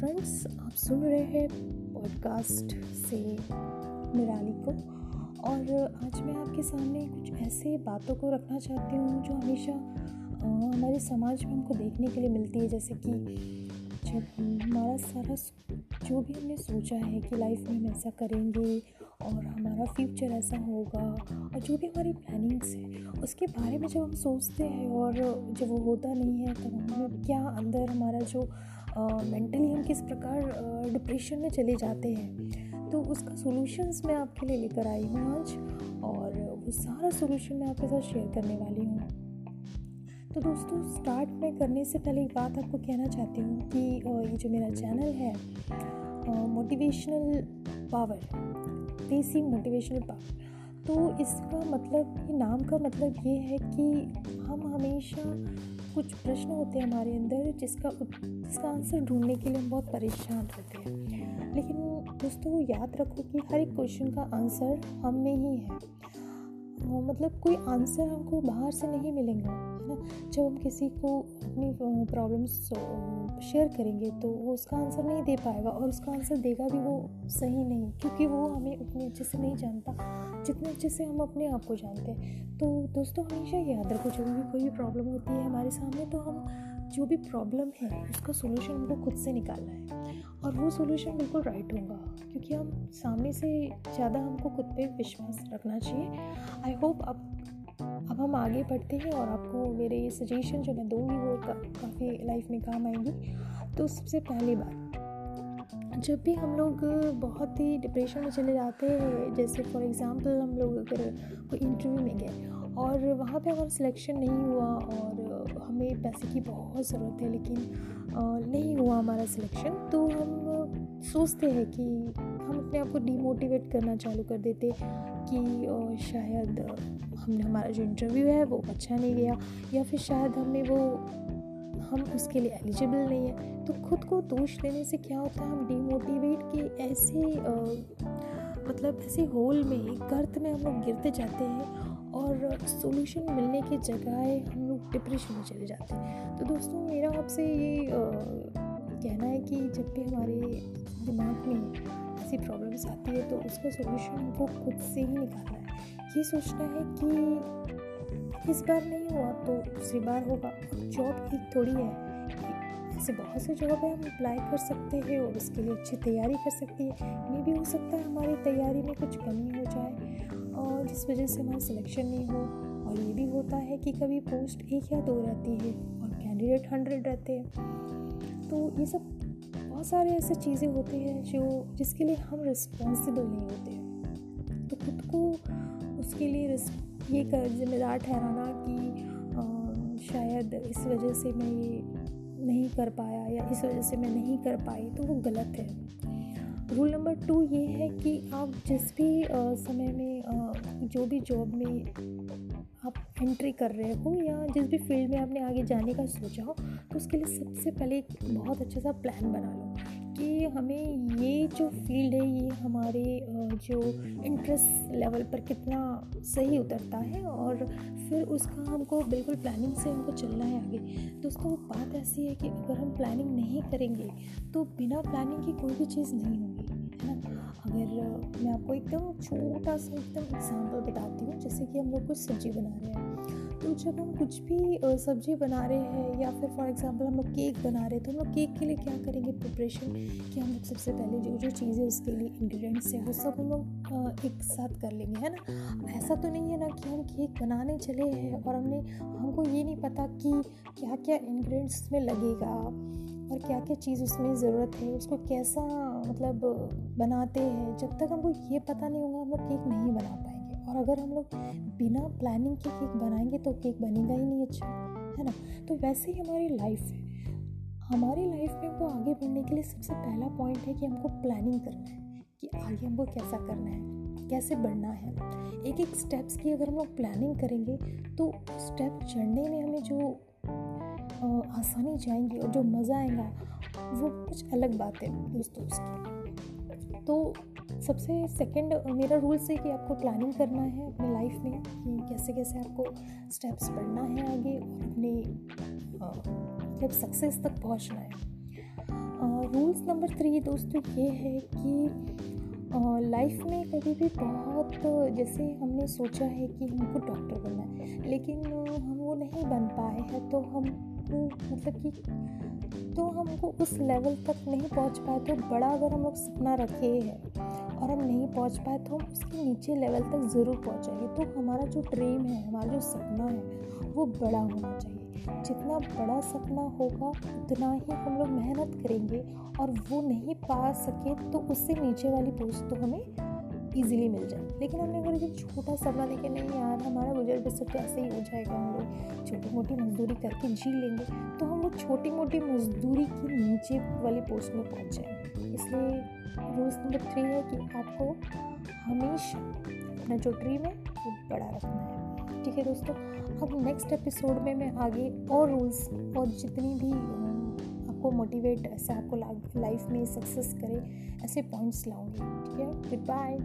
Friends आप सुन रहे हैं पॉडकास्ट से निराली को। और आज मैं आपके सामने कुछ ऐसे बातों को रखना चाहती हूँ जो हमेशा हमारे समाज में हमको देखने के लिए मिलती है। जैसे कि जब हमारा सारा जो भी हमने सोचा है कि लाइफ में हम ऐसा करेंगे और हमारा फ्यूचर ऐसा होगा और जो भी हमारी प्लानिंग्स है, उसके बारे में जब हम सोचते हैं और जब वो होता नहीं है, तब हमें क्या अंदर हमारा जो मेंटली हम किस प्रकार डिप्रेशन में चले जाते हैं तो उसका सॉल्यूशंस मैं आपके लिए लेकर आई हूँ आज और वो सारा सोल्यूशन मैं आपके साथ शेयर करने वाली हूँ। तो दोस्तों स्टार्ट में करने से पहले एक बात आपको कहना चाहती हूँ कि ये जो मेरा चैनल है motivational power Desi motivational power तो इसका मतलब ये नाम का मतलब ये है कि हम हमेशा कुछ प्रश्न होते हैं हमारे अंदर जिसका जिसका आंसर ढूँढने के लिए हम बहुत परेशान रहते हैं। लेकिन दोस्तों, याद रखो कि हर एक क्वेश्चन का आंसर हम में ही है। मतलब कोई आंसर हमको बाहर से नहीं मिलेगा, है ना? जब हम किसी को अपनी प्रॉब्लम्स शेयर करेंगे तो वो उसका आंसर नहीं दे पाएगा और उसका आंसर देगा भी वो सही नहीं, क्योंकि वो हमें उतने अच्छे से नहीं जानता, जितने अच्छे से हम अपने आप को जानते हैं। तो दोस्तों, हमेशा याद रखो, जब भी कोई भी प्रॉब्लम होती है हमारे सामने तो हम जो भी प्रॉब्लम है उसका सोल्यूशन हमको खुद से निकालना है। और वो सोल्यूशन बिल्कुल राइट होगा क्योंकि हम सामने से ज़्यादा हमको खुद पे विश्वास रखना चाहिए। आई होप अब अब हम आगे बढ़ते हैं और आपको मेरे ये सजेशन जो मैं दूँगी वो का, काफ़ी लाइफ में काम आएँगी। तो सबसे पहली बात जब भी हम लोग बहुत ही डिप्रेशन में चले जाते हैं, जैसे फॉर एग्ज़ाम्पल हम लोग अगर कोई इंटरव्यू में गए और वहाँ पे हमारा सिलेक्शन नहीं हुआ और हमें पैसे की बहुत ज़रूरत है, लेकिन नहीं हुआ हमारा सिलेक्शन तो हम सोचते हैं कि हम अपने आप को डीमोटिवेट करना चालू कर देते कि शायद हमने, हमारा जो इंटरव्यू है वो अच्छा नहीं गया या फिर शायद हमें वो हम उसके लिए एलिजिबल नहीं है। तो खुद को दोष देने से क्या होता है? हम डीमोटिवेट के ऐसे मतलब ऐसे होल में, गर्त में हम लोग गिरते जाते हैं और सॉल्यूशन मिलने की जगह हम लोग डिप्रेशन में चले जाते हैं। तो दोस्तों, मेरा आपसे ये कहना है कि जब भी हमारे दिमाग में ऐसी प्रॉब्लम्स आती है तो उसका सॉल्यूशन हमको खुद से ही निकालना है। ये सोचना है कि इस बार नहीं हुआ तो दूसरी बार होगा। जॉब एक थोड़ी है। ऐसे बहुत से जॉब है, हम अप्लाई कर सकते हैं और उसके लिए अच्छी तैयारी कर सकते हैं। ये भी हो सकता है हमारी तैयारी में कुछ कमी हो जाए और जिस वजह से हमारा सिलेक्शन नहीं हो और ये भी होता है कि कभी पोस्ट एक या दो रहती है और कैंडिडेट हंड्रेड रहते हैं। तो ये सब बहुत सारे ऐसे चीज़ें होती हैं जो जिसके लिए हम रिस्पॉन्सिबल नहीं होते। तो खुद को उसके लिए ये कर, जिम्मेदार ठहराना कि शायद इस वजह से मैं ये नहीं कर पाया या इस वजह से मैं नहीं कर पाई तो वो गलत है। रूल नंबर टू ये है कि आप जिस भी समय में जो भी जॉब में आप एंट्री कर रहे हो या जिस भी फ़ील्ड में आपने आगे जाने का सोचा हो तो उसके लिए सबसे पहले एक बहुत अच्छा सा प्लान बना लो। कि हमें ये जो फ़ील्ड है, ये हमारे जो इंटरेस्ट लेवल पर कितना सही उतरता है और फिर उसका हमको बिल्कुल प्लानिंग से हमको चलना है आगे। दोस्तों, बात ऐसी है कि अगर हम प्लानिंग नहीं करेंगे तो बिना प्लानिंग की कोई भी चीज़ नहीं होगी, है ना? अगर मैं आपको एकदम छोटा सा, एकदम एग्ज़ाम्पल बताती हूँ, जैसे कि हम लोग कुछ सब्ज़ी बना रहे हैं। तो जब हम कुछ भी सब्ज़ी बना रहे हैं या फिर फॉर एग्जांपल हम लोग केक बना रहे हैं तो हम लोग केक के लिए क्या करेंगे प्रिपरेशन कि हम लोग सबसे पहले जो जो चीज़ें उसके लिए इंग्रेडिएंट्स हैं, वो सब हम लोग एक साथ कर लेंगे, है ना? ऐसा तो नहीं है ना कि हम केक बनाने चले हैं और हमने, हमको ये नहीं पता कि क्या क्या इन्ग्रीडियंट्स उसमें लगेगा और क्या क्या चीज़ उसमें ज़रूरत है, उसको कैसा मतलब बनाते हैं। जब तक हमको ये पता नहीं होगा, हम लोग केक नहीं बना पाएँगे। और अगर हम लोग बिना प्लानिंग के केक बनाएँगे तो केक बनेगा ही नहीं अच्छा है ना? तो वैसे ही हमारी लाइफ है। हमारी लाइफ में वो आगे बढ़ने के लिए सबसे पहला पॉइंट है कि हमको प्लानिंग करना है, कि आगे हमको कैसा करना है, कैसे बढ़ना है। एक एक स्टेप्स की अगर हम लोग प्लानिंग करेंगे तो स्टेप चढ़ने में हमें जो आसानी जाएँगी और जो मज़ा आएगा, वो कुछ अलग बात है दोस्तों उसकी। तो सबसे सेकंड मेरा रूल्स है कि आपको प्लानिंग करना है अपने लाइफ में, कि कैसे कैसे आपको स्टेप्स बढ़ना है आगे और अपने मतलब सक्सेस तक पहुँचना है। रूल्स नंबर थ्री दोस्तों ये है कि लाइफ में कभी भी बहुत जैसे हमने सोचा है कि हमको डॉक्टर बनना है, लेकिन हम वो नहीं बन पाए हैं तो हम मतलब कि तो हमको उस लेवल तक नहीं पहुँच पाए तो बड़ा अगर हम लोग सपना रखे हैं और हम नहीं पहुँच पाए तो हम उसके नीचे लेवल तक ज़रूर पहुँचेंगे। तो हमारा जो ड्रीम है, हमारा जो सपना है, वो बड़ा होना चाहिए। जितना बड़ा सपना होगा, उतना ही हम लोग मेहनत करेंगे और वो नहीं पा सके तो उससे नीचे वाली पोस्ट तो हमें इजीली मिल जाए। लेकिन हमने अगर एक छोटा सपना देखे नहीं यार, हमारा गुजर बसर तो ऐसे ही हो जाएगा हम लोग। छोटी मोटी मजदूरी करके जी लेंगे। तो हम लोग छोटी मोटी मजदूरी की नीचे वाली पोस्ट में पहुँच जाएँगे इसलिए रूल्स नंबर थ्री है कि आपको हमेशा अपना जो ड्रीम है, वो बड़ा रखना है। ठीक है दोस्तों? अब नेक्स्ट एपिसोड में मैं आगे और रूल्स और जितनी भी आपको मोटिवेट ऐसे आपको लाइफ में सक्सेस करे, ऐसे पॉइंट्स लाऊँगी। ठीक है? Good bye